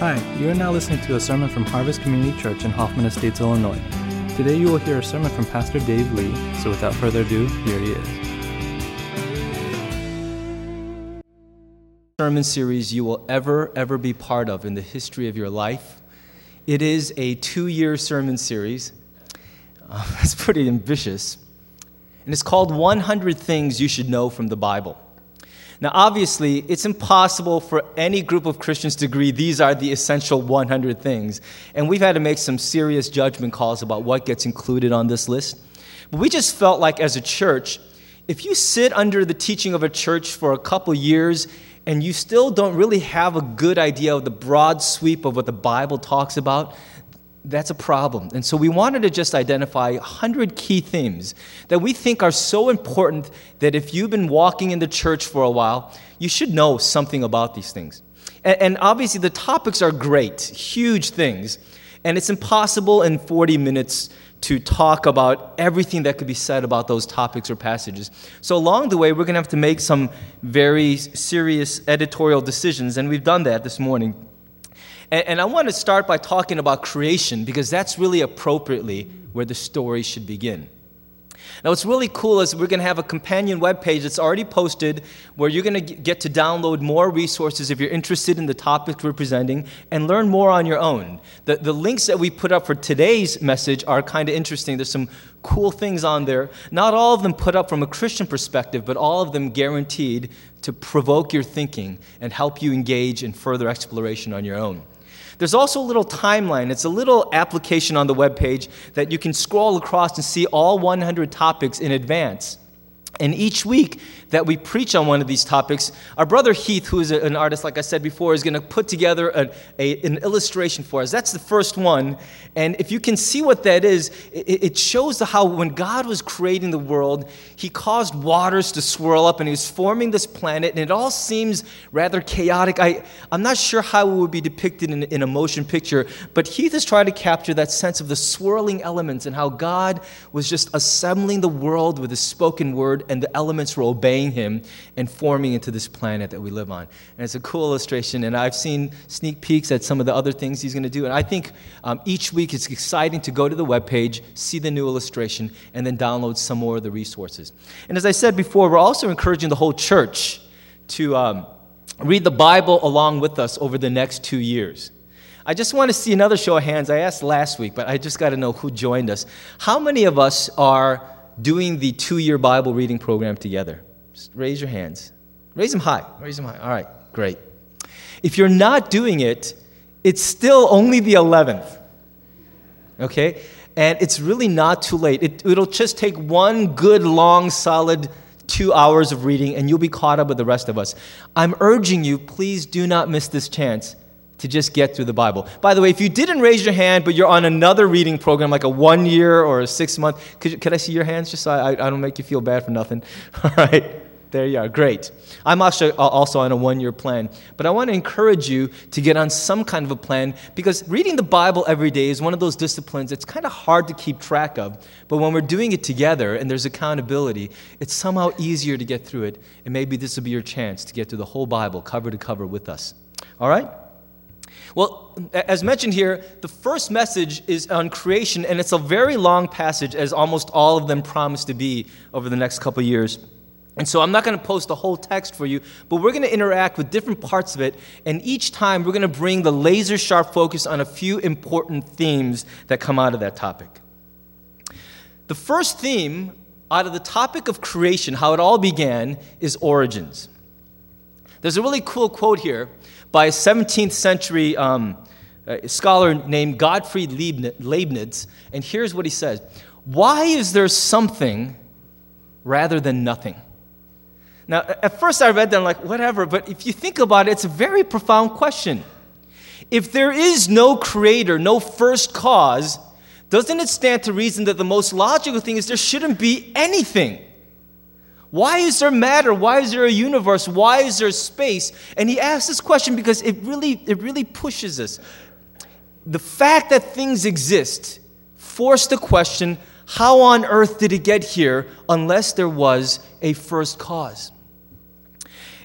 Hi, you are now listening to a sermon from Harvest Community Church in Hoffman Estates, Illinois. Today you will hear a sermon from Pastor Dave Lee, so without further ado, here he is. Sermon series you will ever, ever be part of in the history of your life. It is a two year sermon series. Uh, it's pretty ambitious. And it's called 100 Things You Should Know from the Bible. Now, obviously, it's impossible for any group of Christians to agree these are the essential 100 things. And we've had to make some serious judgment calls about what gets included on this list. But we just felt like, as a church, if you sit under the teaching of a church for a couple years and you still don't really have a good idea of the broad sweep of what the Bible talks about, that's a problem. And so we wanted to just identify 100 key themes that we think are so important that if you've been walking in the church for a while, you should know something about these things. And, and obviously, the topics are great, huge things. And it's impossible in 40 minutes to talk about everything that could be said about those topics or passages. So, along the way, we're going to have to make some very serious editorial decisions, and we've done that this morning. And, and I want to start by talking about creation because that's really appropriately where the story should begin. Now, what's really cool is we're going to have a companion webpage that's already posted where you're going to get to download more resources if you're interested in the topics we're presenting and learn more on your own. The, the links that we put up for today's message are kind of interesting. There's some cool things on there. Not all of them put up from a Christian perspective, but all of them guaranteed to provoke your thinking and help you engage in further exploration on your own. There's also a little timeline. It's a little application on the web page that you can scroll across and see all 100 topics in advance. And each week that we preach on one of these topics, our brother Heath, who is an artist, like I said before, is going to put together a, a, an illustration for us. That's the first one. And if you can see what that is, it, it shows how when God was creating the world, He caused waters to swirl up and He was forming this planet, and it all seems rather chaotic. I, I'm not sure how it would be depicted in, in a motion picture, but Heath is trying to capture that sense of the swirling elements and how God was just assembling the world with His spoken word, and the elements were obeying Him and forming into this planet that we live on. And it's a cool illustration, and I've seen sneak peeks at some of the other things He's going to do. And I think um, each week it's exciting to go to the webpage, see the new illustration, and then download some more of the resources. And as I said before, we're also encouraging the whole church to um, read the Bible along with us over the next two years. I just want to see another show of hands. I asked last week, but I just got to know who joined us. How many of us are doing the two year Bible reading program together? Just raise your hands. Raise them high. Raise them high. All right, great. If you're not doing it, it's still only the 11th. Okay? And it's really not too late. It, it'll just take one good, long, solid two hours of reading, and you'll be caught up with the rest of us. I'm urging you, please do not miss this chance to just get through the Bible. By the way, if you didn't raise your hand, but you're on another reading program, like a one year or a six month, could, could I see your hands just so I, I don't make you feel bad for nothing? All right. There you are. Great. I'm also, uh, also on a one year plan. But I want to encourage you to get on some kind of a plan because reading the Bible every day is one of those disciplines it's kind of hard to keep track of. But when we're doing it together and there's accountability, it's somehow easier to get through it. And maybe this will be your chance to get through the whole Bible cover to cover with us. All right? Well, as mentioned here, the first message is on creation, and it's a very long passage, as almost all of them promise to be over the next couple years. And so I'm not going to post the whole text for you, but we're going to interact with different parts of it. And each time we're going to bring the laser sharp focus on a few important themes that come out of that topic. The first theme out of the topic of creation, how it all began, is origins. There's a really cool quote here by a 17th century um, scholar named Gottfried Leibniz. And here's what he says Why is there something rather than nothing? Now, at first I read that, I'm like, whatever, but if you think about it, it's a very profound question. If there is no creator, no first cause, doesn't it stand to reason that the most logical thing is there shouldn't be anything? Why is there matter? Why is there a universe? Why is there space? And he asks this question because it really, it really pushes us. The fact that things exist forced the question how on earth did it get here unless there was a first cause?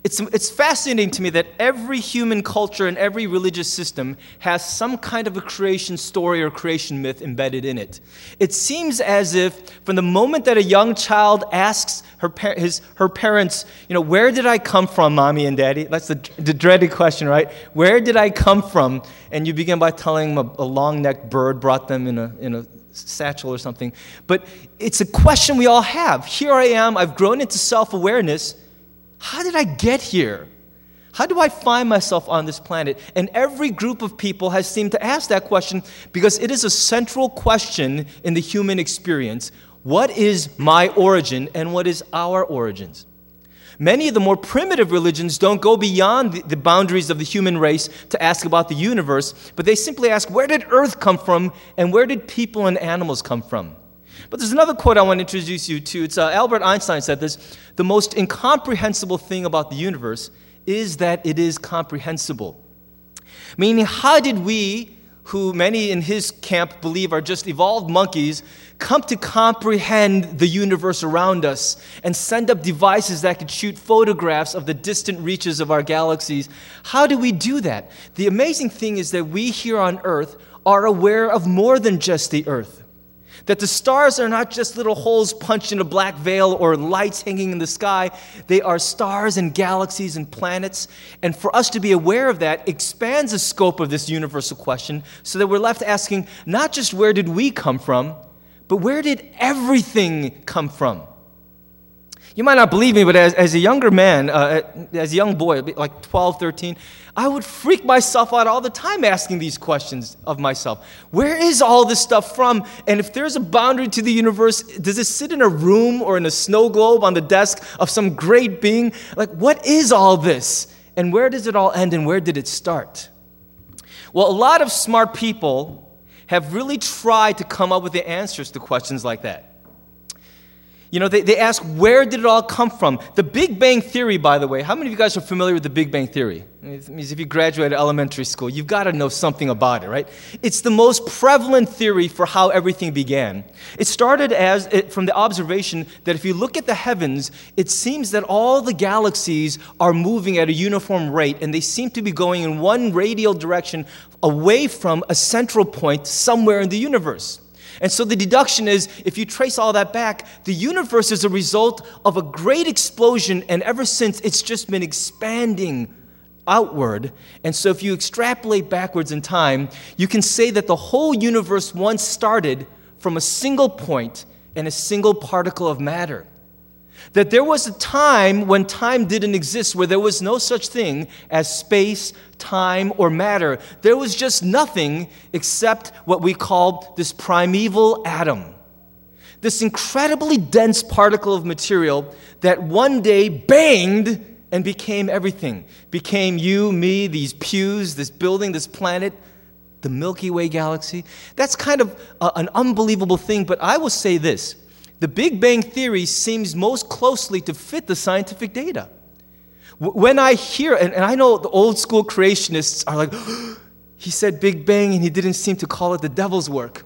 It's, it's fascinating to me that every human culture and every religious system has some kind of a creation story or creation myth embedded in it. It seems as if from the moment that a young child asks her, his, her parents, you know, where did I come from, mommy and daddy? That's the, the dreaded question, right? Where did I come from? And you begin by telling them a, a long necked bird brought them in a, in a satchel or something. But it's a question we all have. Here I am, I've grown into self awareness. How did I get here? How do I find myself on this planet? And every group of people has seemed to ask that question because it is a central question in the human experience. What is my origin and what is our origins? Many of the more primitive religions don't go beyond the, boundaries of the human race to ask about the universe, but they simply ask, where did Earth come from and where did people and animals come from? But there's another quote I want to introduce you to. It's uh, Albert Einstein said this The most incomprehensible thing about the universe is that it is comprehensible. Meaning, how did we, who many in his camp believe are just evolved monkeys, come to comprehend the universe around us and send up devices that could shoot photographs of the distant reaches of our galaxies? How do we do that? The amazing thing is that we here on Earth are aware of more than just the Earth. That the stars are not just little holes punched in a black veil or lights hanging in the sky. They are stars and galaxies and planets. And for us to be aware of that expands the scope of this universal question so that we're left asking not just where did we come from, but where did everything come from? You might not believe me, but as, as a younger man, uh, as a young boy, like 12, 13, I would freak myself out all the time asking these questions of myself. Where is all this stuff from? And if there's a boundary to the universe, does it sit in a room or in a snow globe on the desk of some great being? Like, what is all this? And where does it all end and where did it start? Well, a lot of smart people have really tried to come up with the answers to questions like that. You know, they, they ask, where did it all come from? The Big Bang Theory, by the way, how many of you guys are familiar with the Big Bang Theory? It means if you graduated elementary school, you've got to know something about it, right? It's the most prevalent theory for how everything began. It started as it, from the observation that if you look at the heavens, it seems that all the galaxies are moving at a uniform rate, and they seem to be going in one radial direction away from a central point somewhere in the universe. And so the deduction is if you trace all that back, the universe is a result of a great explosion, and ever since it's just been expanding outward. And so if you extrapolate backwards in time, you can say that the whole universe once started from a single point and a single particle of matter. That there was a time when time didn't exist, where there was no such thing as space, time, or matter. There was just nothing except what we call this primeval atom. This incredibly dense particle of material that one day banged and became everything. Became you, me, these pews, this building, this planet, the Milky Way galaxy. That's kind of a, an unbelievable thing, but I will say this the Big Bang Theory seems most closely to fit the scientific data. When I hear, and, I know the old school creationists are like, he said Big Bang and he didn't seem to call it the devil's work.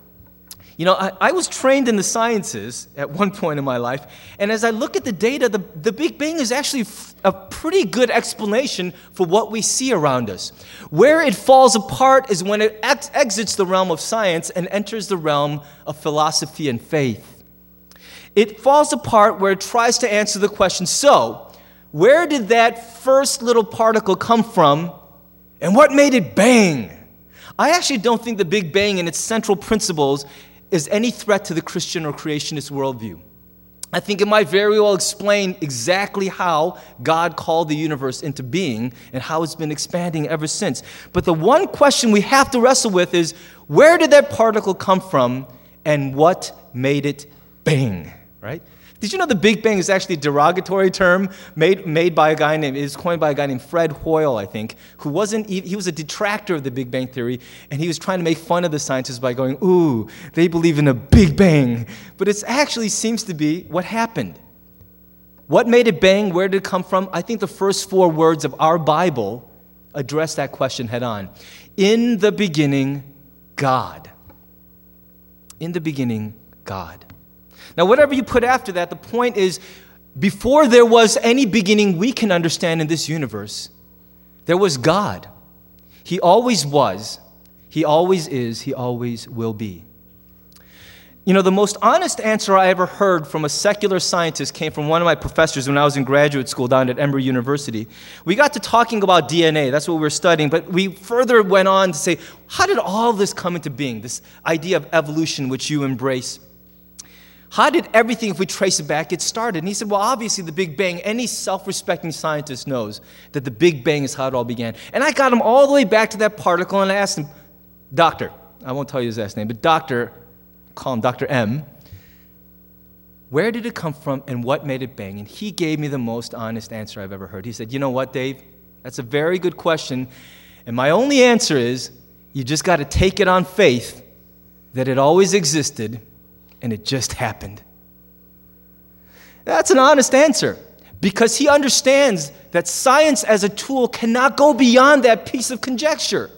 You know, I, I, was trained in the sciences at one point in my life, and as I look at the data, the, the Big Bang is actually f- a pretty good explanation for what we see around us. Where it falls apart is when it ex- exits the realm of science and enters the realm of philosophy and faith. It falls apart where it tries to answer the question so, where did that first little particle come from and what made it bang? I actually don't think the Big Bang and its central principles is any threat to the Christian or creationist worldview. I think it might very well explain exactly how God called the universe into being and how it's been expanding ever since. But the one question we have to wrestle with is where did that particle come from and what made it bang? Right? Did you know the Big Bang is actually a derogatory term made, made by a guy named, is coined by a guy named Fred Hoyle, I think, who wasn't, he was a detractor of the Big Bang Theory, and he was trying to make fun of the scientists by going, ooh, they believe in a Big Bang. But it actually seems to be what happened. What made it bang? Where did it come from? I think the first four words of our Bible address that question head on. In the beginning, God. In the beginning, God. Now, whatever you put after that, the point is before there was any beginning we can understand in this universe, there was God. He always was, He always is, He always will be. You know, the most honest answer I ever heard from a secular scientist came from one of my professors when I was in graduate school down at Emory University. We got to talking about DNA, that's what we were studying, but we further went on to say, how did all this come into being, this idea of evolution which you embrace? How did everything, if we trace it back, get started? And he said, Well, obviously, the Big Bang, any self respecting scientist knows that the Big Bang is how it all began. And I got him all the way back to that particle and I asked him, Doctor, I won't tell you his last name, but Doctor, call him Dr. M. Where did it come from and what made it bang? And he gave me the most honest answer I've ever heard. He said, You know what, Dave? That's a very good question. And my only answer is you just got to take it on faith that it always existed and it just happened. That's an honest answer because he understands that science as a tool cannot go beyond that piece of conjecture.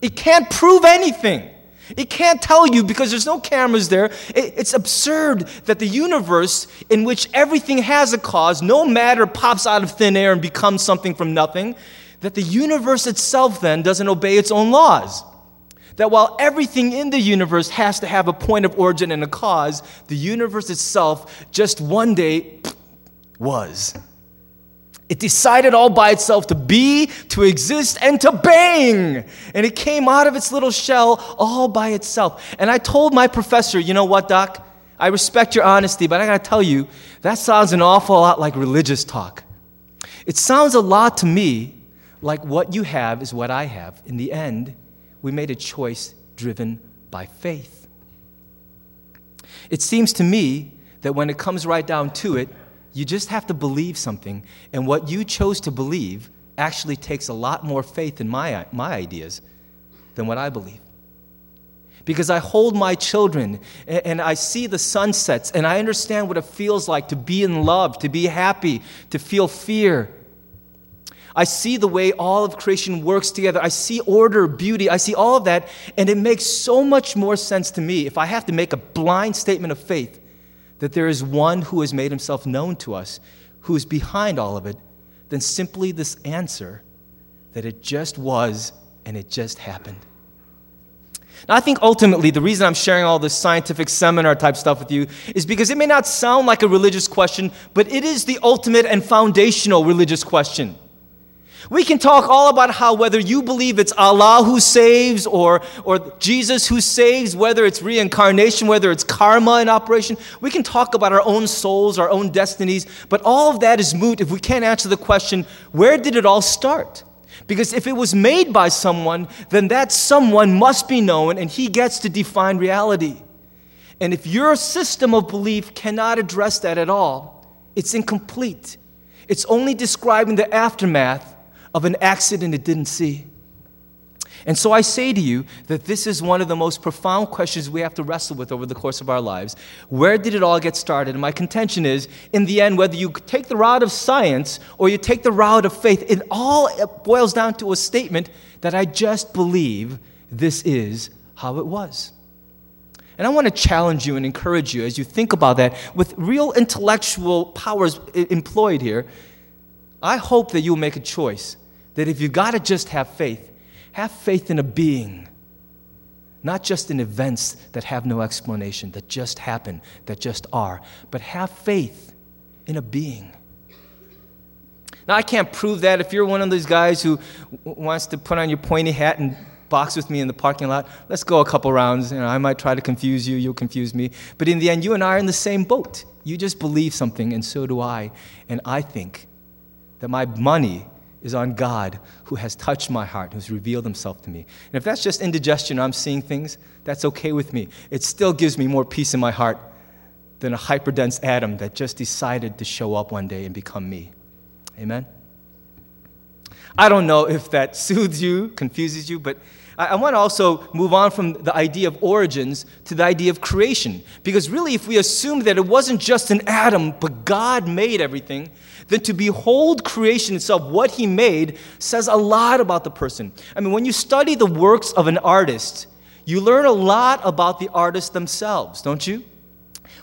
It can't prove anything. It can't tell you because there's no cameras there. it's absurd that the universe, in which everything has a cause, no matter pops out of thin air and becomes something from nothing, that the universe itself then doesn't obey its own laws. That while everything in the universe has to have a point of origin and a cause, the universe itself just one day was. It decided all by itself to be, to exist, and to bang. And it came out of its little shell all by itself. And I told my professor, you know what, Doc? I respect your honesty, but I gotta tell you, that sounds an awful lot like religious talk. It sounds a lot to me like what you have is what I have. In the end, we made a choice driven by faith. It seems to me that when it comes right down to it, you just have to believe something. And what you chose to believe actually takes a lot more faith in my, my ideas than what I believe. Because I hold my children and, and I see the sunsets and I understand what it feels like to be in love, to be happy, to feel fear. I see the way all of creation works together. I see order, beauty. I see all of that. And it makes so much more sense to me if I have to make a blind statement of faith that there is one who has made himself known to us, who is behind all of it, than simply this answer that it just was and it just happened. Now, I think ultimately the reason I'm sharing all this scientific seminar type stuff with you is because it may not sound like a religious question, but it is the ultimate and foundational religious question. We can talk all about how whether you believe it's Allah who saves or, or Jesus who saves, whether it's reincarnation, whether it's karma in operation. We can talk about our own souls, our own destinies, but all of that is moot if we can't answer the question where did it all start? Because if it was made by someone, then that someone must be known and he gets to define reality. And if your system of belief cannot address that at all, it's incomplete. It's only describing the aftermath of an accident it didn't see. And so I say to you that this is one of the most profound questions we have to wrestle with over the course of our lives. Where did it all get started? And my contention is, in the end, whether you take the route of science or you take the route of faith, it all boils down to a statement that I just believe this is how it was. And I want to challenge you and encourage you as you think about that with real intellectual powers employed here. I hope that you'll make a choice that if you got to just have faith, have faith in a being, not just in events that have no explanation, that just happen, that just are, but have faith in a being. Now, I can't prove that. If you're one of those guys who wants to put on your pointy hat and box with me in the parking lot, let's go a couple rounds. You know, I might try to confuse you, you'll confuse me. But in the end, you and I are in the same boat. You just believe something, and so do I. And I think that my money is on God who has touched my heart, who's revealed himself to me. And if that's just indigestion, I'm seeing things, that's okay with me. It still gives me more peace in my heart than a hyperdense atom that just decided to show up one day and become me. Amen? I don't know if that soothes you, confuses you, but I, I want to also move on from the idea of origins to the idea of creation. Because really, if we assume that it wasn't just an atom, but God made everything, then to behold creation itself, what he made, says a lot about the person. I mean, when you study the works of an artist, you learn a lot about the artist themselves, don't you?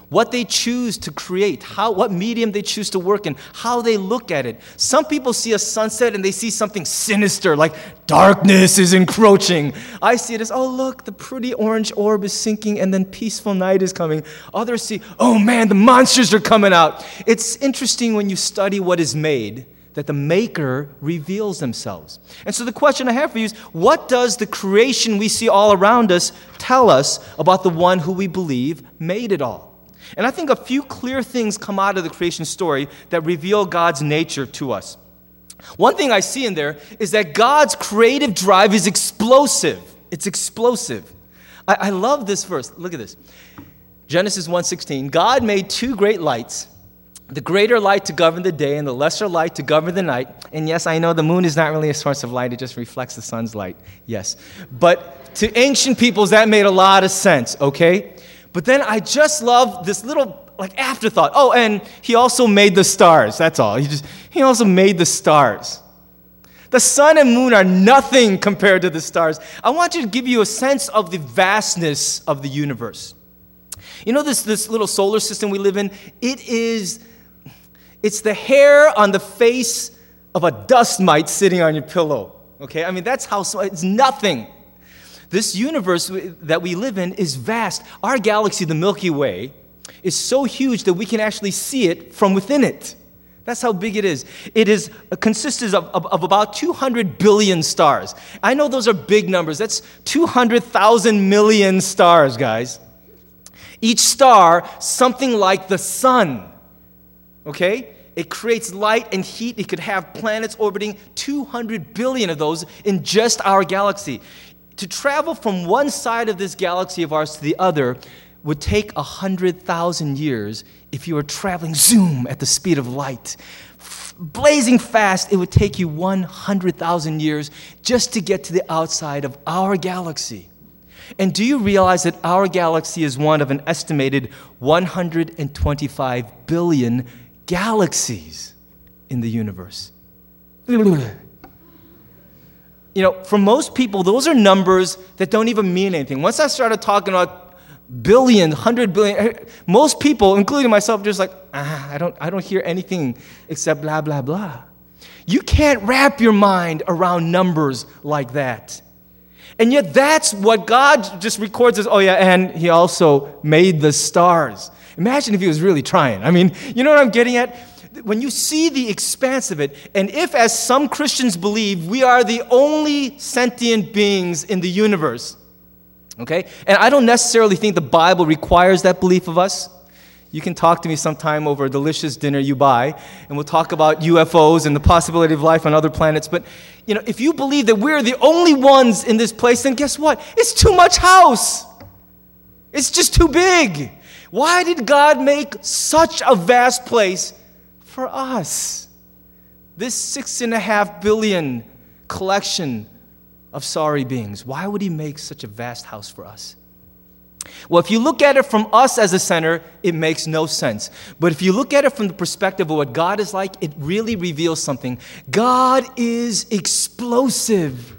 What they choose to create, how, what medium they choose to work in, how they look at it. Some people see a sunset and they see something sinister, like darkness is encroaching. I see it as, oh, look, the pretty orange orb is sinking and then peaceful night is coming. Others see, oh man, the monsters are coming out. It's interesting when you study what is made that the maker reveals themselves. And so the question I have for you is what does the creation we see all around us tell us about the one who we believe made it all? And I think a few clear things come out of the creation story that reveal God's nature to us. One thing I see in there is that God's creative drive is explosive. It's explosive. I, I love this verse. Look at this. Genesis 1:16. God made two great lights, the greater light to govern the day and the lesser light to govern the night. And yes, I know the moon is not really a source of light, it just reflects the sun's light. Yes. But to ancient peoples that made a lot of sense, okay? But then I just love this little like afterthought. Oh, and he also made the stars. That's all. He just he also made the stars. The sun and moon are nothing compared to the stars. I want you to give you a sense of the vastness of the universe. You know this, this little solar system we live in? It is it's the hair on the face of a dust mite sitting on your pillow. Okay? I mean, that's how it's nothing. This universe that we live in is vast. Our galaxy, the Milky Way, is so huge that we can actually see it from within it. That's how big it is. It is uh, consists of, of, of, about 200 billion stars. I know those are big numbers. That's 200,000 million stars, guys. Each star, something like the sun. Okay? It creates light and heat. It could have planets orbiting 200 billion of those in just our galaxy to travel from one side of this galaxy of ours to the other would take 100,000 years if you were traveling zoom at the speed of light. blazing fast, it would take you 100,000 years just to get to the outside of our galaxy. And do you realize that our galaxy is one of an estimated 125 billion galaxies in the universe? You know, for most people, those are numbers that don't even mean anything. Once I started talking about billion, hundred billion, eh, most people, including myself, just like, ah, I don't, I don't hear anything except blah, blah, blah. You can't wrap your mind around numbers like that. And yet, that's what God just records as, oh, yeah, and He also made the stars. Imagine if He was really trying. I mean, you know what I'm getting at? When you see the expanse of it, and if, as some Christians believe, we are the only sentient beings in the universe, okay? And I don't necessarily think the Bible requires that belief of us. You can talk to me sometime over a delicious dinner you buy, and we'll talk about UFOs and the possibility of life on other planets. But, you know, if you believe that we're the only ones in this place, then guess what? It's too much house. It's just too big. Why did God make such a vast place for us. This six and a half billion collection of sorry beings. Why would he make such a vast house for us? Well, if you look at it from us as a center, it makes no sense. But if you look at it from the perspective of what God is like, it really reveals something. God is explosive.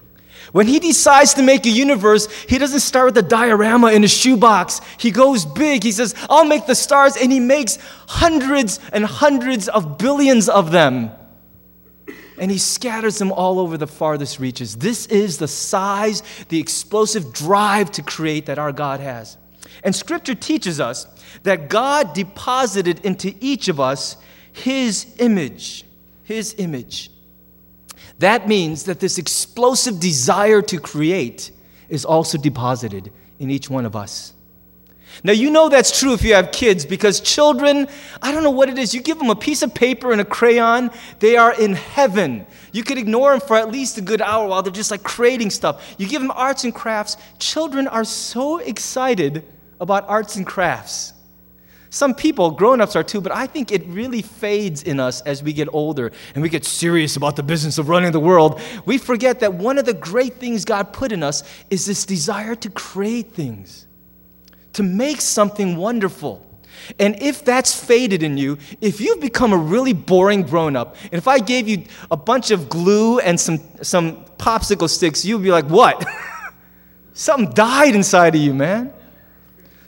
When he decides to make a universe, he doesn't start with a diorama in a shoebox. He goes big. He says, I'll make the stars, and he makes hundreds and hundreds of billions of them. And he scatters them all over the farthest reaches. This is the size, the explosive drive to create that our God has. And scripture teaches us that God deposited into each of us his image. His image. That means that this explosive desire to create is also deposited in each one of us. Now, you know that's true if you have kids because children, I don't know what it is, you give them a piece of paper and a crayon, they are in heaven. You could ignore them for at least a good hour while they're just like creating stuff. You give them arts and crafts, children are so excited about arts and crafts. Some people, grown ups are too, but I think it really fades in us as we get older and we get serious about the business of running the world. We forget that one of the great things God put in us is this desire to create things, to make something wonderful. And if that's faded in you, if you've become a really boring grown up, and if I gave you a bunch of glue and some, some popsicle sticks, you'd be like, what? Something died inside of you, man.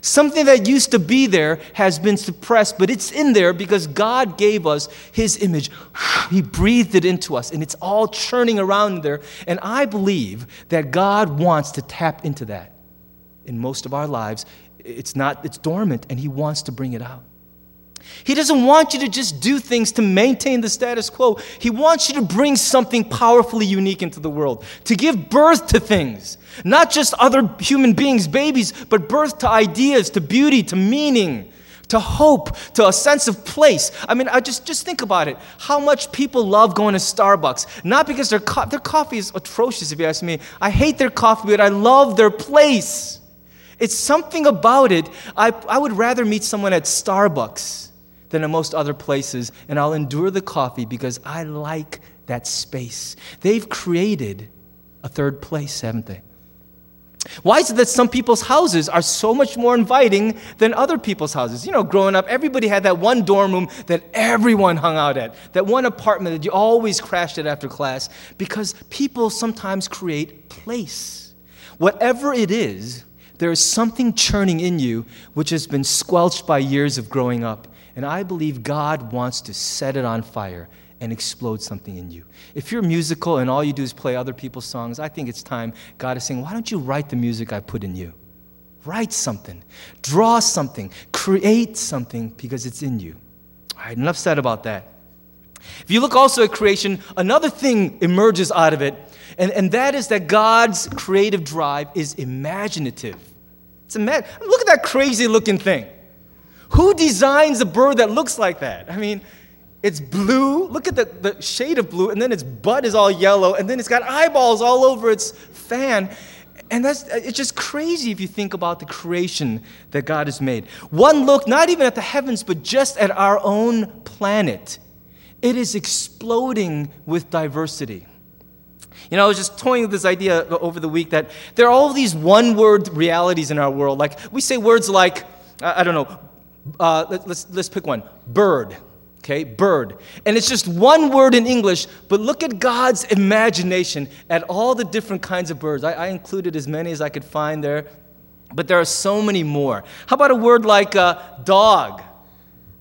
Something that used to be there has been suppressed, but it's in there because God gave us His image. He breathed it into us, and it's all churning around there. And I believe that God wants to tap into that in most of our lives. It's not, it's dormant, and He wants to bring it out. He doesn't want you to just do things to maintain the status quo. He wants you to bring something powerfully unique into the world, to give birth to things, not just other human beings, babies, but birth to ideas, to beauty, to meaning, to hope, to a sense of place. I mean, I just, just think about it. How much people love going to Starbucks, not because their, co- their coffee is atrocious, if you ask me. I hate their coffee, but I love their place. It's something about it. I, I would rather meet someone at Starbucks than in most other places, and I'll endure the coffee because I like that space. They've created a third place, haven't they? Why is it that some people's houses are so much more inviting than other people's houses? You know, growing up, everybody had that one dorm room that everyone hung out at, that one apartment that you always crashed at after class, because people sometimes create place. Whatever it is, there is something churning in you which has been squelched by years of growing up. And I believe God wants to set it on fire and explode something in you. If you're musical and all you do is play other people's songs, I think it's time God is saying, Why don't you write the music I put in you? Write something, draw something, create something because it's in you. All right, enough said about that. If you look also at creation, another thing emerges out of it, and, and that is that God's creative drive is imaginative. It's ima- Look at that crazy looking thing. Who designs a bird that looks like that? I mean, it's blue. Look at the, the shade of blue, and then its butt is all yellow, and then it's got eyeballs all over its fan. And that's it's just crazy if you think about the creation that God has made. One look, not even at the heavens, but just at our own planet. It is exploding with diversity. You know, I was just toying with this idea over the week that there are all these one word realities in our world. Like, we say words like, I don't know, uh, let, let's, let's pick one bird. Okay, bird. And it's just one word in English, but look at God's imagination at all the different kinds of birds. I, I included as many as I could find there, but there are so many more. How about a word like uh, dog?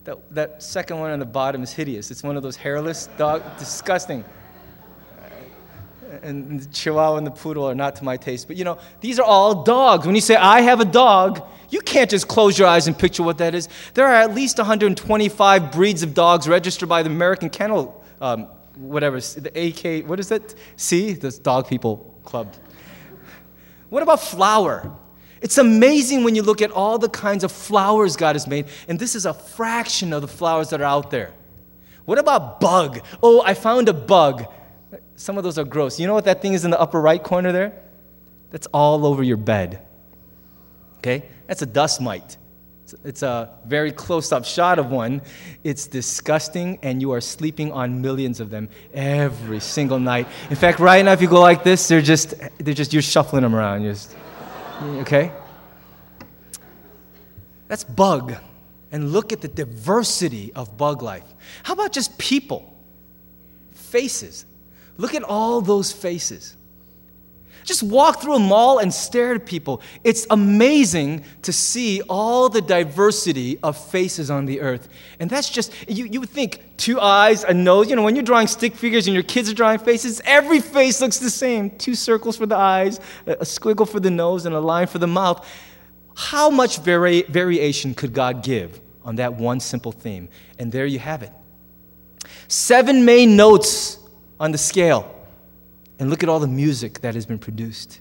That, that second one on the bottom is hideous. It's one of those hairless dog, disgusting. And the Chihuahua and the Poodle are not to my taste. But you know, these are all dogs. When you say, I have a dog, you can't just close your eyes and picture what that is. There are at least 125 breeds of dogs registered by the American Kennel, um, whatever, the AK, what is that? See, the Dog People Club. What about flower? It's amazing when you look at all the kinds of flowers God has made, and this is a fraction of the flowers that are out there. What about bug? Oh, I found a bug. Some of those are gross. You know what that thing is in the upper right corner there? That's all over your bed. Okay? That's a dust mite. It's a very close up shot of one. It's disgusting, and you are sleeping on millions of them every single night. In fact, right now, if you go like this, they're just, they're just you're shuffling them around. Just, okay? That's bug. And look at the diversity of bug life. How about just people? Faces. Look at all those faces. Just walk through a mall and stare at people. It's amazing to see all the diversity of faces on the earth. And that's just, you, you would think two eyes, a nose. You know, when you're drawing stick figures and your kids are drawing faces, every face looks the same two circles for the eyes, a, squiggle for the nose, and a line for the mouth. How much vari- variation could God give on that one simple theme? And there you have it. Seven main notes on the scale and look at all the music that has been produced.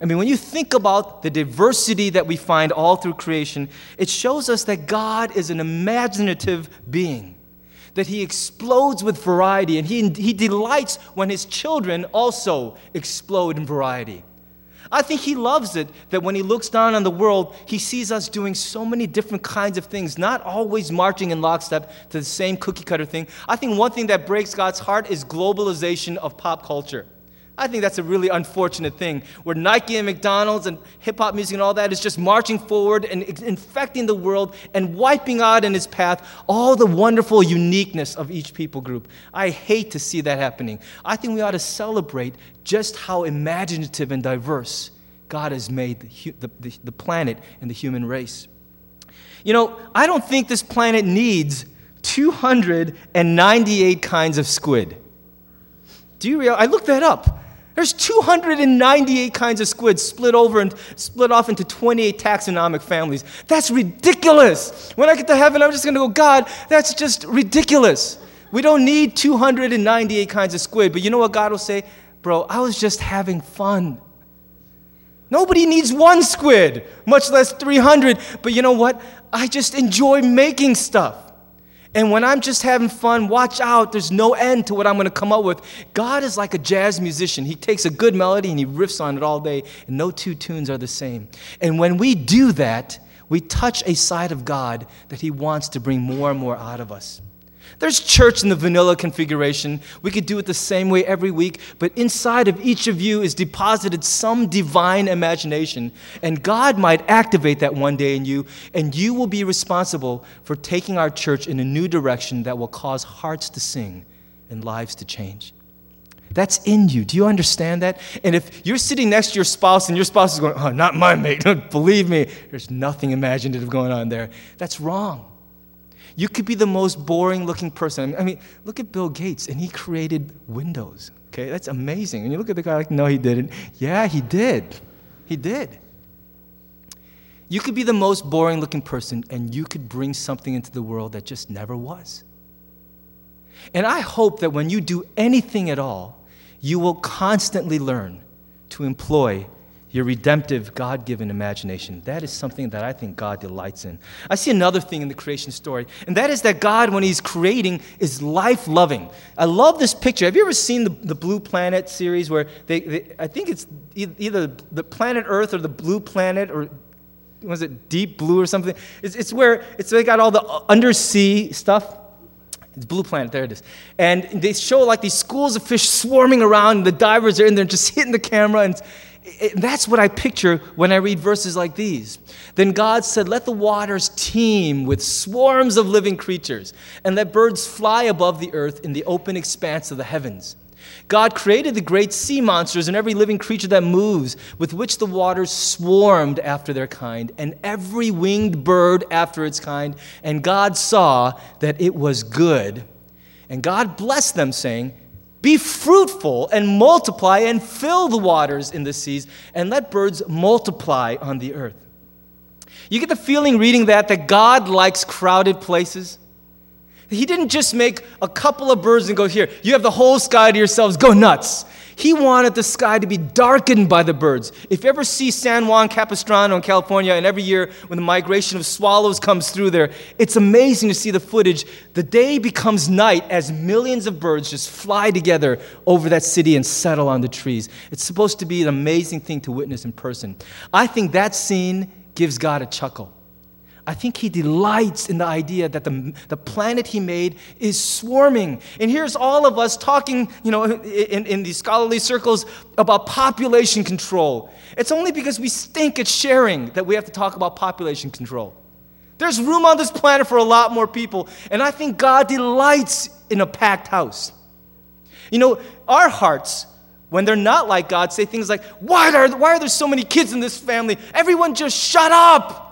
I mean, when you think about the diversity that we find all through creation, it shows us that God is an imaginative being, that He explodes with variety, and He, he delights when His children also explode in variety. I think he loves it that when he looks down on the world, he sees us doing so many different kinds of things, not always marching in lockstep to the same cookie cutter thing. I think one thing that breaks God's heart is globalization of pop culture. I think that's a really unfortunate thing where Nike and McDonald's and hip hop music and all that is just marching forward and infecting the world and wiping out in its path all the wonderful uniqueness of each people group. I hate to see that happening. I think we ought to celebrate just how imaginative and diverse God has made the, the, the, the planet and the human race. You know, I don't think this planet needs 298 kinds of squid. Do you realize? I looked that up. There's 298 kinds of squid split over and split off into 28 taxonomic families. That's ridiculous. When I get to heaven, I'm just going to go, God, that's just ridiculous. We don't need 298 kinds of squid. But you know what God will say? Bro, I was just having fun. Nobody needs one squid, much less 300. But you know what? I just enjoy making stuff. And when I'm just having fun, watch out, there's no end to what I'm going to come up with. God is like a jazz musician. He takes a good melody and he riffs on it all day, and no two tunes are the same. And when we do that, we touch a side of God that he wants to bring more and more out of us. There's church in the vanilla configuration. We could do it the same way every week, but inside of each of you is deposited some divine imagination. And God might activate that one day in you, and you will be responsible for taking our church in a new direction that will cause hearts to sing and lives to change. That's in you. Do you understand that? And if you're sitting next to your spouse and your spouse is going, oh, not my mate, believe me, there's nothing imaginative going on there, that's wrong. You could be the most boring looking person. I mean, look at Bill Gates, and he created Windows. Okay, that's amazing. And you look at the guy like, no, he didn't. Yeah, he did. He did. You could be the most boring looking person, and you could bring something into the world that just never was. And I hope that when you do anything at all, you will constantly learn to employ your redemptive, God given imagination. That is something that I think God delights in. I see another thing in the creation story, and that is that God, when He's creating, is life loving. I love this picture. Have you ever seen the, the Blue Planet series where they, they, I think it's either the planet Earth or the Blue Planet, or was it Deep Blue or something? It's, it's where it's, they got all the undersea stuff. It's Blue Planet, there it is. And they show like these schools of fish swarming around, and the divers are in there just hitting the camera. And it, that's what I picture when I read verses like these. Then God said, Let the waters teem with swarms of living creatures, and let birds fly above the earth in the open expanse of the heavens. God created the great sea monsters and every living creature that moves, with which the waters swarmed after their kind, and every winged bird after its kind. And God saw that it was good. And God blessed them, saying, be fruitful and multiply and fill the waters in the seas and let birds multiply on the earth. You get the feeling reading that that God likes crowded places. He didn't just make a couple of birds and go, Here, you have the whole sky to yourselves, go nuts. He wanted the sky to be darkened by the birds. If you ever see San Juan Capistrano in California, and every year when the migration of swallows comes through there, it's amazing to see the footage. The day becomes night as millions of birds just fly together over that city and settle on the trees. It's supposed to be an amazing thing to witness in person. I think that scene gives God a chuckle. I think he delights in the idea that the, the planet he made is swarming. And here's all of us talking, you know, in, in these scholarly circles about population control. It's only because we stink at sharing that we have to talk about population control. There's room on this planet for a lot more people, and I think God delights in a packed house. You know, our hearts, when they're not like God, say things like, Why are, why are there so many kids in this family? Everyone just shut up.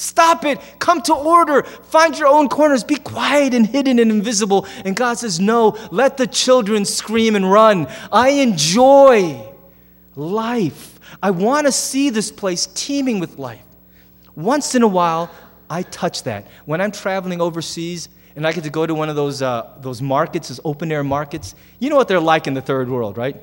Stop it. Come to order. Find your own corners. Be quiet and hidden and invisible. And God says, No, let the children scream and run. I enjoy life. I want to see this place teeming with life. Once in a while, I touch that. When I'm traveling overseas and I get to go to one of those, uh, those markets, those open air markets, you know what they're like in the third world, right?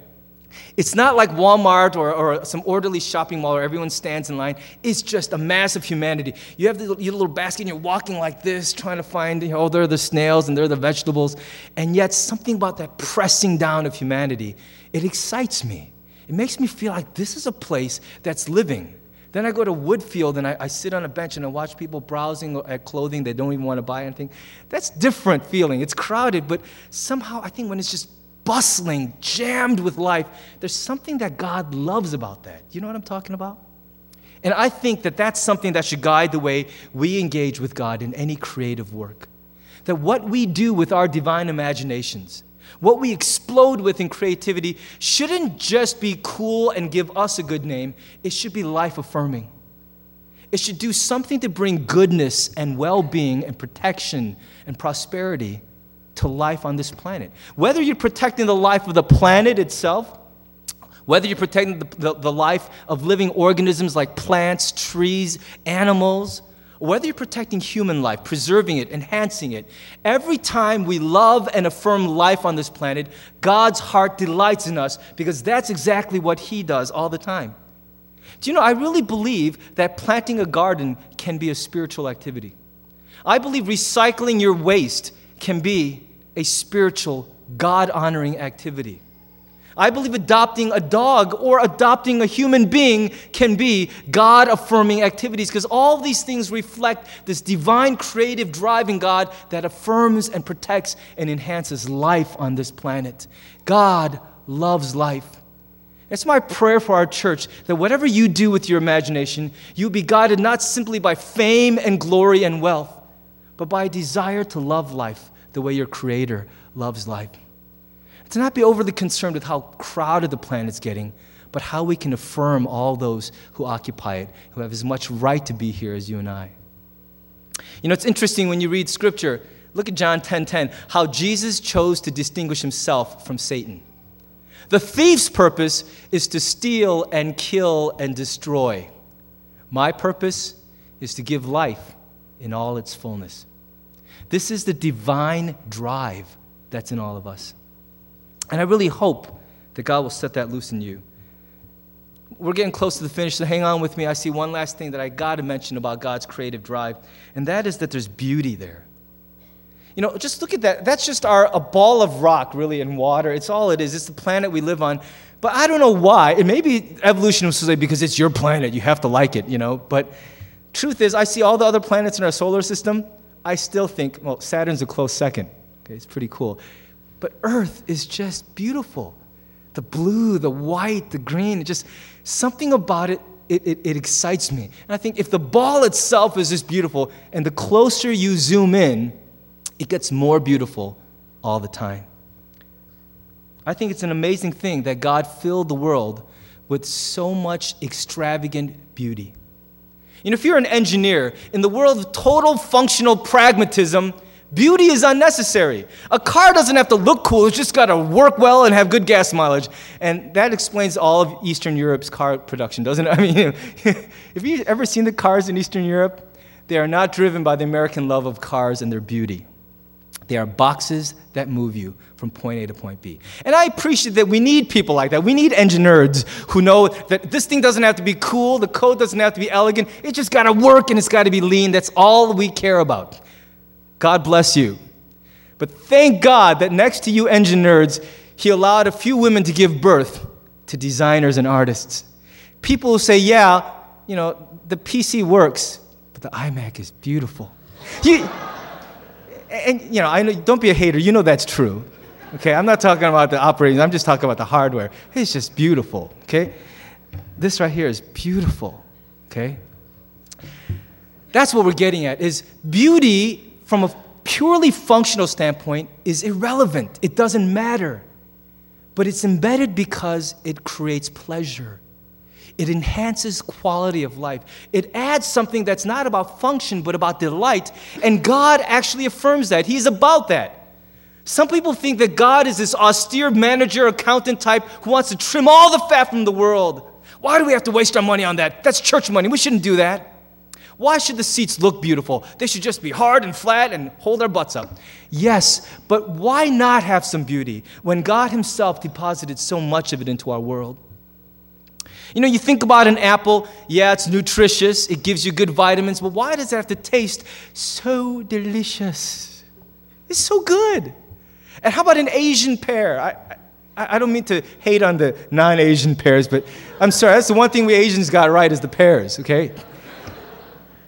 It's not like Walmart or, or some orderly shopping mall where everyone stands in line. It's just a mass of humanity. You have the, your little basket and you're walking like this, trying to find, you know, oh, there are the snails and there are the vegetables. And yet, something about that pressing down of humanity, it excites me. It makes me feel like this is a place that's living. Then I go to Woodfield and I, I, sit on a bench and I watch people browsing at clothing they don't even want to buy anything. That's different feeling. It's crowded, but somehow I think when it's just bustling, jammed with life. There's something that God loves about that. You know what I'm talking about? And I think that that's something that should guide the way we engage with God in any creative work. That what we do with our divine imaginations, what we explode with in creativity, shouldn't just be cool and give us a good name, it should be life affirming. It should do something to bring goodness and well being and protection and prosperity to life on this planet. Whether you're protecting the life of the planet itself, whether you're protecting the, the, the, life of living organisms like plants, trees, animals, whether you're protecting human life, preserving it, enhancing it, every time we love and affirm life on this planet, God's heart delights in us because that's exactly what He does all the time. Do you know, I really believe that planting a garden can be a spiritual activity. I believe recycling your waste can be a spiritual, God honoring activity. I believe adopting a dog or adopting a human being can be God affirming activities because all these things reflect this divine creative drive in God that affirms and protects and enhances life on this planet. God loves life. It's my prayer for our church that whatever you do with your imagination, you'll be guided not simply by fame and glory and wealth, but by a desire to love life the way your Creator loves life. To not be overly concerned with how crowded the planet's getting, but how we can affirm all those who occupy it, who have as much right to be here as you and I. You know, it's interesting when you read Scripture. Look at John 10:10, 10, 10, how Jesus chose to distinguish himself from Satan. The thief's purpose is to steal and kill and destroy. My purpose is to give life in all its fullness. This is the divine drive that's in all of us. And I really hope that God will set that loose in you. We're getting close to the finish, so hang on with me. I see one last thing that I got to mention about God's creative drive, and that is that there's beauty there. You know, just look at that. That's just our, a ball of rock, really, in water. It's all it is. It's the planet we live on. But I don't know why. It may be evolution was say because it's your planet. You have to like it, you know. But truth is, I see all the other planets in our solar system. I still think, well, Saturn's a close second. Okay, it's pretty cool. But Earth is just beautiful. The blue, the white, the green, just something about it it, it, it, excites me. And I think if the ball itself is just beautiful, and the closer you zoom in, it gets more beautiful all the time. I think it's an amazing thing that God filled the world with so much extravagant beauty. You know, if you're an engineer, in the world of total functional pragmatism, beauty is unnecessary. A car doesn't have to look cool, it's just got to work well and have good gas mileage. And that explains all of Eastern Europe's car production, doesn't it? I mean, if you've ever seen the cars in Eastern Europe, they are not driven by the American love of cars and their beauty. They are boxes that move you from point A to point B. And I appreciate that we need people like that. We need engineers who know that this thing doesn't have to be cool, the code doesn't have to be elegant, it just got to work and it's got to be lean. That's all we care about. God bless you. But thank God that next to you engineers, He allowed a few women to give birth to designers and artists. People who say, yeah, you know, the PC works, but the iMac is beautiful. You, and you know, I know, don't be a hater. You know that's true. Okay, I'm not talking about the operating. I'm just talking about the hardware. It's just beautiful. Okay, this right here is beautiful. Okay, that's what we're getting at. Is beauty from a purely functional standpoint is irrelevant. It doesn't matter, but it's embedded because it creates pleasure. It enhances quality of life. It adds something that's not about function, but about delight. And God actually affirms that. He's about that. Some people think that God is this austere manager, accountant type who wants to trim all the fat from the world. Why do we have to waste our money on that? That's church money. We shouldn't do that. Why should the seats look beautiful? They should just be hard and flat and hold our butts up. Yes, but why not have some beauty when God Himself deposited so much of it into our world? You know, you think about an apple, yeah, it's nutritious, it gives you good vitamins, but why does it have to taste so delicious? It's so good. And how about an Asian pear? I, I, I don't mean to hate on the non Asian pears, but I'm sorry, that's the one thing we Asians got right is the pears, okay?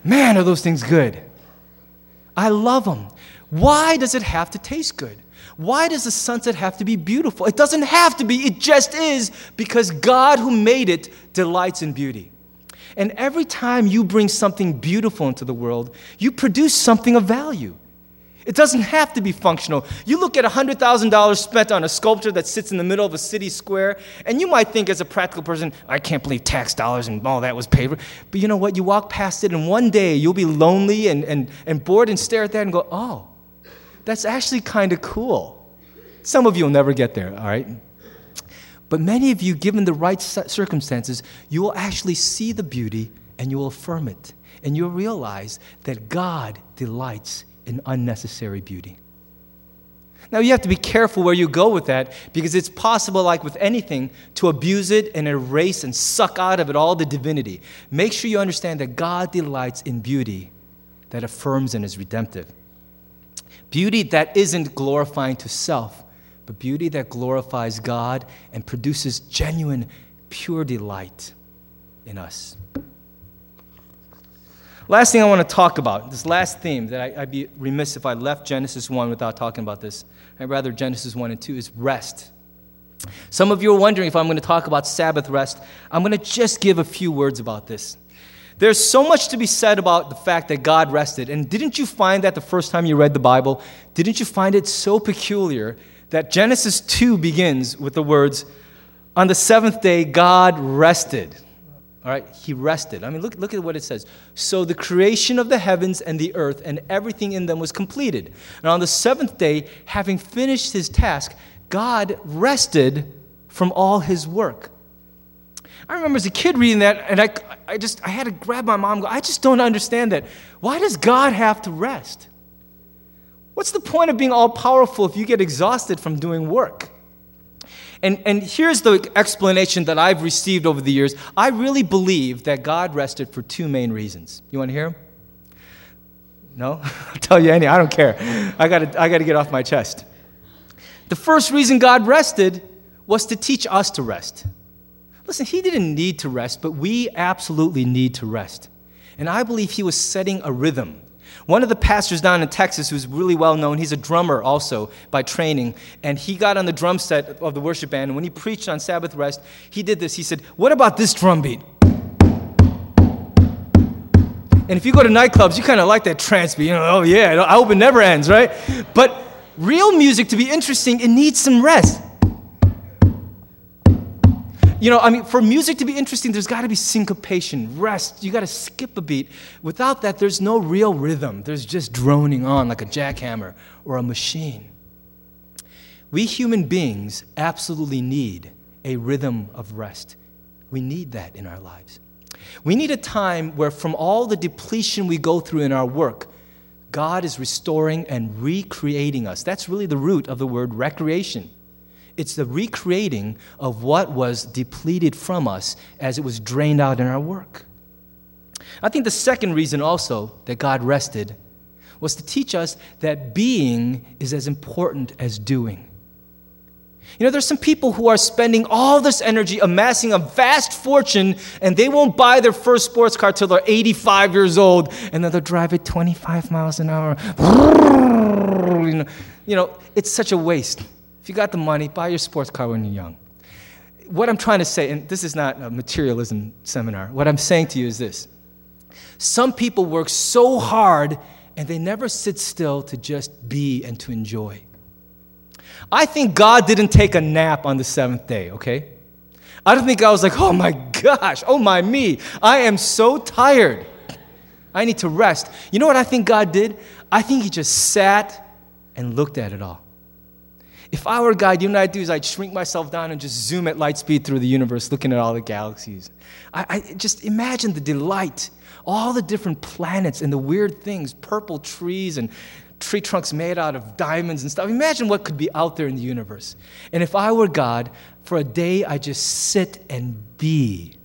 Man, are those things good. I love them. Why does it have to taste good? Why does the sunset have to be beautiful? It doesn't have to be, it just is because God who made it delights in beauty. And every time you bring something beautiful into the world, you produce something of value. It doesn't have to be functional. You look at $100,000 spent on a sculpture that sits in the middle of a city square, and you might think, as a practical person, I can't believe tax dollars and all that was for. But you know what? You walk past it, and one day you'll be lonely and, and, and bored and stare at that and go, oh, that's actually kind of cool. Some of you will never get there, all right? But many of you, given the right circumstances, you will actually see the beauty and you will affirm it. And you'll realize that God delights unnecessary beauty. Now, you have to be careful where you go with that because it's possible, like with anything, to abuse it and erase and suck out of it all the divinity. Make sure you understand that God delights in beauty that affirms and is redemptive. Beauty that isn't glorifying to self, but beauty that glorifies God and produces genuine, pure delight in us. Last thing I want to talk about, this last theme that I, would be remiss if I left Genesis 1 without talking about this, I'd rather Genesis 1 and 2, is rest. Some of you are wondering if I'm going to talk about Sabbath rest. I'm going to just give a few words about this. There's so much to be said about the fact that God rested. And didn't you find that the first time you read the Bible? Didn't you find it so peculiar that Genesis 2 begins with the words, On the seventh day, God rested. All right, he rested. I mean, look, look at what it says. So the creation of the heavens and the earth and everything in them was completed. And on the seventh day, having finished his task, God rested from all his work. I remember as a kid reading that, and I, I just I had to grab my mom. Go, I just don't understand that. Why does God have to rest? What's the point of being all powerful if you get exhausted from doing work? And, and here's the explanation that I've received over the years. I really believe that God rested for two main reasons. You want to hear them? No? I'll tell you any. I don't care. I got I to get off my chest. The first reason God rested was to teach us to rest. Listen, He didn't need to rest, but we absolutely need to rest. And I believe He was setting a rhythm one of the pastors down in Texas who's really well known, he's a drummer also by training, and he got on the drum set of the worship band. And when he preached on Sabbath rest, he did this. He said, What about this drum beat? And if you go to nightclubs, you kind of like that trance beat. You know, oh yeah, I hope it never ends, right? But real music, to be interesting, it needs some rest. You know, I mean, for music to be interesting, there's got to be syncopation, rest. You got to skip a beat. Without that, there's no real rhythm. There's just droning on like a jackhammer or a machine. We human beings absolutely need a rhythm of rest. We need that in our lives. We need a time where, from all the depletion we go through in our work, God is restoring and recreating us. That's really the root of the word recreation. It's the recreating of what was depleted from us as it was drained out in our work. I think the second reason also that God rested was to teach us that being is as important as doing. You know, there's some people who are spending all this energy amassing a vast fortune and they won't buy their first sports car till they're 85 years old and then they'll drive it 25 miles an hour. You know, it's such a waste you got the money, buy your sports car when you're young. What I'm trying to say, and this is not a materialism seminar, what I'm saying to you is this. Some people work so hard and they never sit still to just be and to enjoy. I think God didn't take a nap on the seventh day, okay? I don't think I was like, oh my gosh, oh my me, I am so tired. I need to rest. You know what I think God did? I think He just sat and looked at it all. If I were God, you know what I'd do is I'd shrink myself down and just zoom at light speed through the universe, looking at all the galaxies. I, I just imagine the delight, all the different planets and the weird things, purple trees and tree trunks made out of diamonds and stuff. Imagine what could be out there in the universe. And if I were God, for a day I just sit and be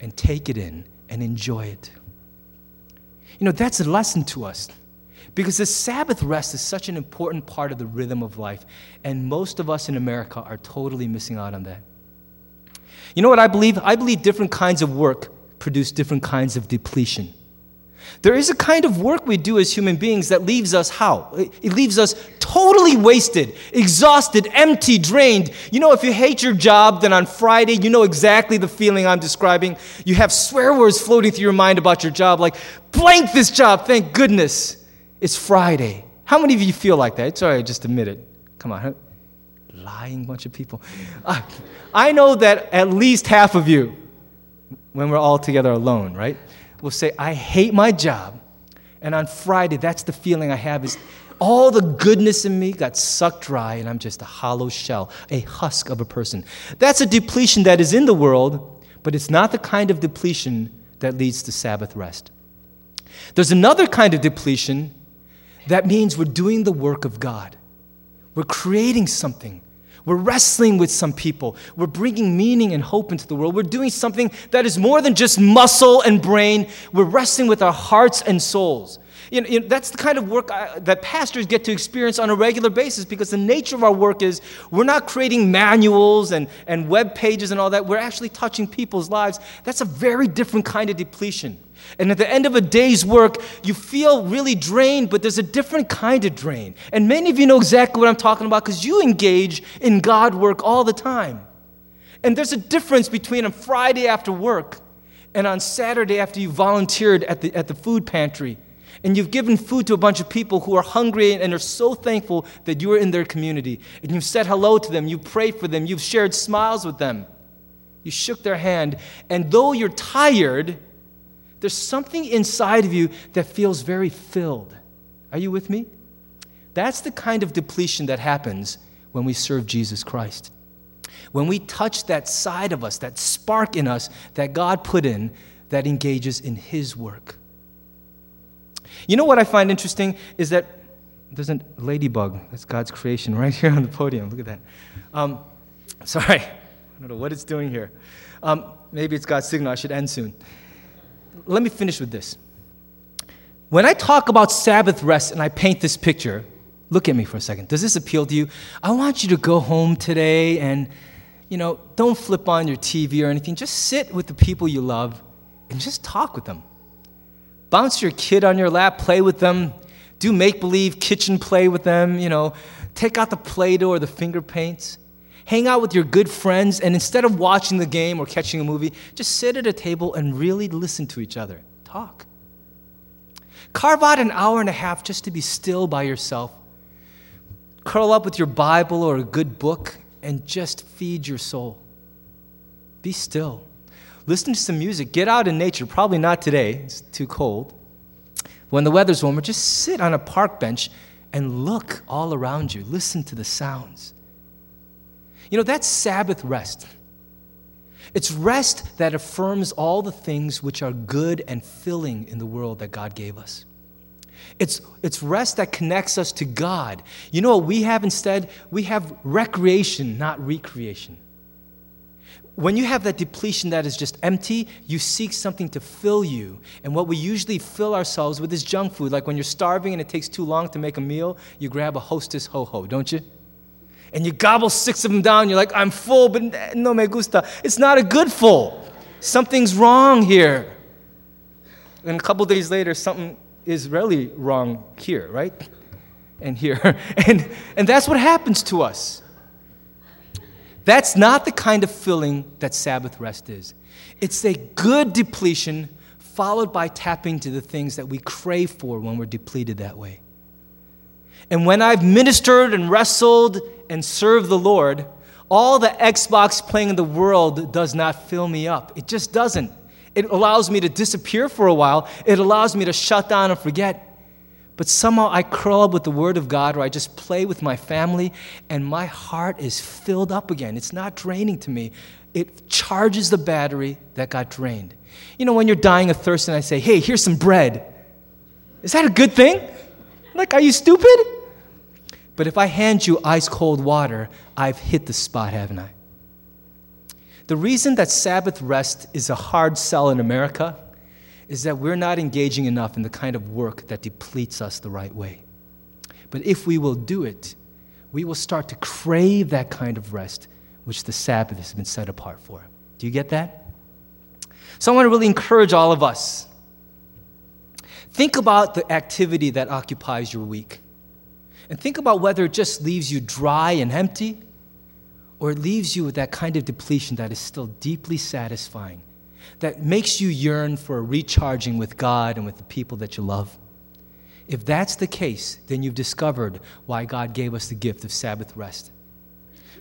and take it in and enjoy it. You know, that's a lesson to us. Because the Sabbath rest is such an important part of the rhythm of life, and most of us in America are totally missing out on that. You know what I believe? I believe different kinds of work produce different kinds of depletion. There is a kind of work we do as human beings that leaves us how? It leaves us totally wasted, exhausted, empty, drained. You know, if you hate your job, then on Friday, you know exactly the feeling I'm describing. You have swear words floating through your mind about your job, like, blank this job, thank goodness. It's Friday. How many of you feel like that? It's all right, just admit it. Come on. Lying bunch of people. Uh, I know that at least half of you, when we're all together alone, right, will say, I hate my job. And on Friday, that's the feeling I have is all the goodness in me got sucked dry, and I'm just a hollow shell, a husk of a person. That's a depletion that is in the world, but it's not the kind of depletion that leads to Sabbath rest. There's another kind of depletion that means we're doing the work of God. We're creating something. We're wrestling with some people. We're bringing meaning and hope into the world. We're doing something that is more than just muscle and brain. We're wrestling with our hearts and souls. You know, you know, that's the kind of work I, that pastors get to experience on a regular basis because the nature of our work is we're not creating manuals and, and web pages and all that. We're actually touching people's lives. That's a very different kind of depletion. And at the end of a day's work, you feel really drained, but there's a different kind of drain. And many of you know exactly what I'm talking about because you engage in God work all the time. And there's a difference between a Friday after work and on Saturday after you volunteered at the, at the food pantry and you've given food to a bunch of people who are hungry and are so thankful that you are in their community. And you've said hello to them, you prayed for them, you've shared smiles with them, you shook their hand. And though you're tired, there's something inside of you that feels very filled. Are you with me? That's the kind of depletion that happens when we serve Jesus Christ. When we touch that side of us, that spark in us that God put in that engages in His work. You know what I find interesting is that there's a ladybug. That's God's creation right here on the podium. Look at that. Um, sorry, I don't know what it's doing here. Um, maybe it's God's signal. I should end soon. Let me finish with this. When I talk about Sabbath rest and I paint this picture, look at me for a second. Does this appeal to you? I want you to go home today and, you know, don't flip on your TV or anything. Just sit with the people you love and just talk with them. Bounce your kid on your lap, play with them, do make believe kitchen play with them, you know, take out the Play Doh or the finger paints. Hang out with your good friends, and instead of watching the game or catching a movie, just sit at a table and really listen to each other. Talk. Carve out an hour and a half just to be still by yourself. Curl up with your Bible or a good book and just feed your soul. Be still. Listen to some music. Get out in nature. Probably not today, it's too cold. When the weather's warmer, just sit on a park bench and look all around you. Listen to the sounds. You know, that's Sabbath rest. It's rest that affirms all the things which are good and filling in the world that God gave us. It's, it's rest that connects us to God. You know what we have instead? We have recreation, not recreation when you have that depletion that is just empty, you seek something to fill you. And what we usually fill ourselves with is junk food. Like when you're starving and it takes too long to make a meal, you grab a hostess ho ho, don't you? And you gobble six of them down. You're like, I'm full, but no me gusta. It's not a good full. Something's wrong here. And a couple days later, something is really wrong here, right? And here. And, and that's what happens to us. That's not the kind of filling that Sabbath rest is. It's a good depletion followed by tapping to the things that we crave for when we're depleted that way. And when I've ministered and wrestled and served the Lord, all the Xbox playing in the world does not fill me up. It just doesn't. It allows me to disappear for a while, it allows me to shut down and forget. But somehow I curl up with the Word of God or I just play with my family and my heart is filled up again. It's not draining to me, it charges the battery that got drained. You know, when you're dying of thirst and I say, hey, here's some bread, is that a good thing? Like, are you stupid? But if I hand you ice cold water, I've hit the spot, haven't I? The reason that Sabbath rest is a hard sell in America is that we're not engaging enough in the kind of work that depletes us the right way. But if we will do it, we will start to crave that kind of rest which the Sabbath has been set apart for. Do you get that? So I want to really encourage all of us. Think about the activity that occupies your week. And think about whether it just leaves you dry and empty or it leaves you with that kind of depletion that is still deeply satisfying that makes you yearn for recharging with God and with the people that you love. If that's the case, then you've discovered why God gave us the gift of Sabbath rest.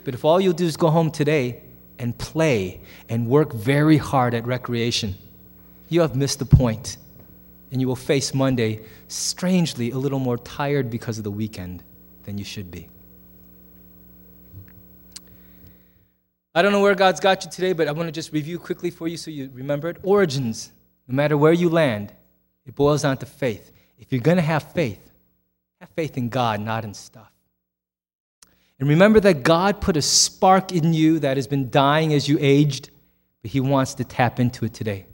But if all you'll do is go home today and play and work very hard at recreation, you have missed the point, and you will face Monday strangely a little more tired because of the weekend than you should be. I don't know where God's got you today, but I want to just review quickly for you so you remember it. Origins, no matter where you land, it boils down to faith. If you're going to have faith, have faith in God, not in stuff. And remember that God put a spark in you that has been dying as you aged, but He wants to tap into it today.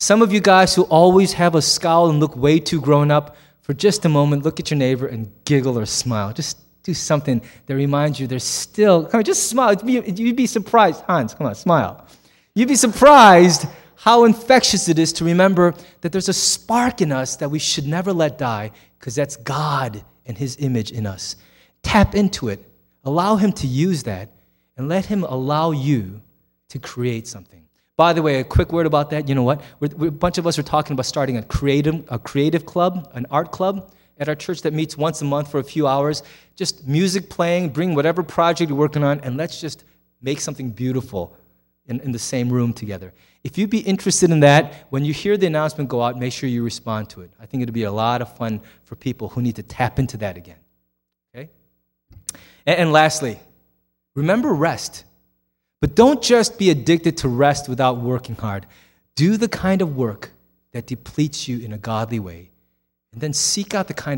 Some of you guys who always have a scowl and look way too grown up, for just a moment, look at your neighbor and giggle or smile. Just do something that reminds you there's still, come on, just smile. You'd be surprised. Hans, come on, smile. You'd be surprised how infectious it is to remember that there's a spark in us that we should never let die because that's God and His image in us. Tap into it, allow Him to use that, and let Him allow you to create something. By the way, a quick word about that. You know what? We're, we're, a bunch of us are talking about starting a creative, a creative club, an art club at our church that meets once a month for a few hours. Just music playing, bring whatever project you're working on, and let's just make something beautiful in, in the same room together. If you'd be interested in that, when you hear the announcement go out, make sure you respond to it. I think it'd be a lot of fun for people who need to tap into that again. Okay? And, and lastly, remember rest. But don't just be addicted to rest without working hard. Do the kind of work that depletes you in a godly way, and then seek out the kind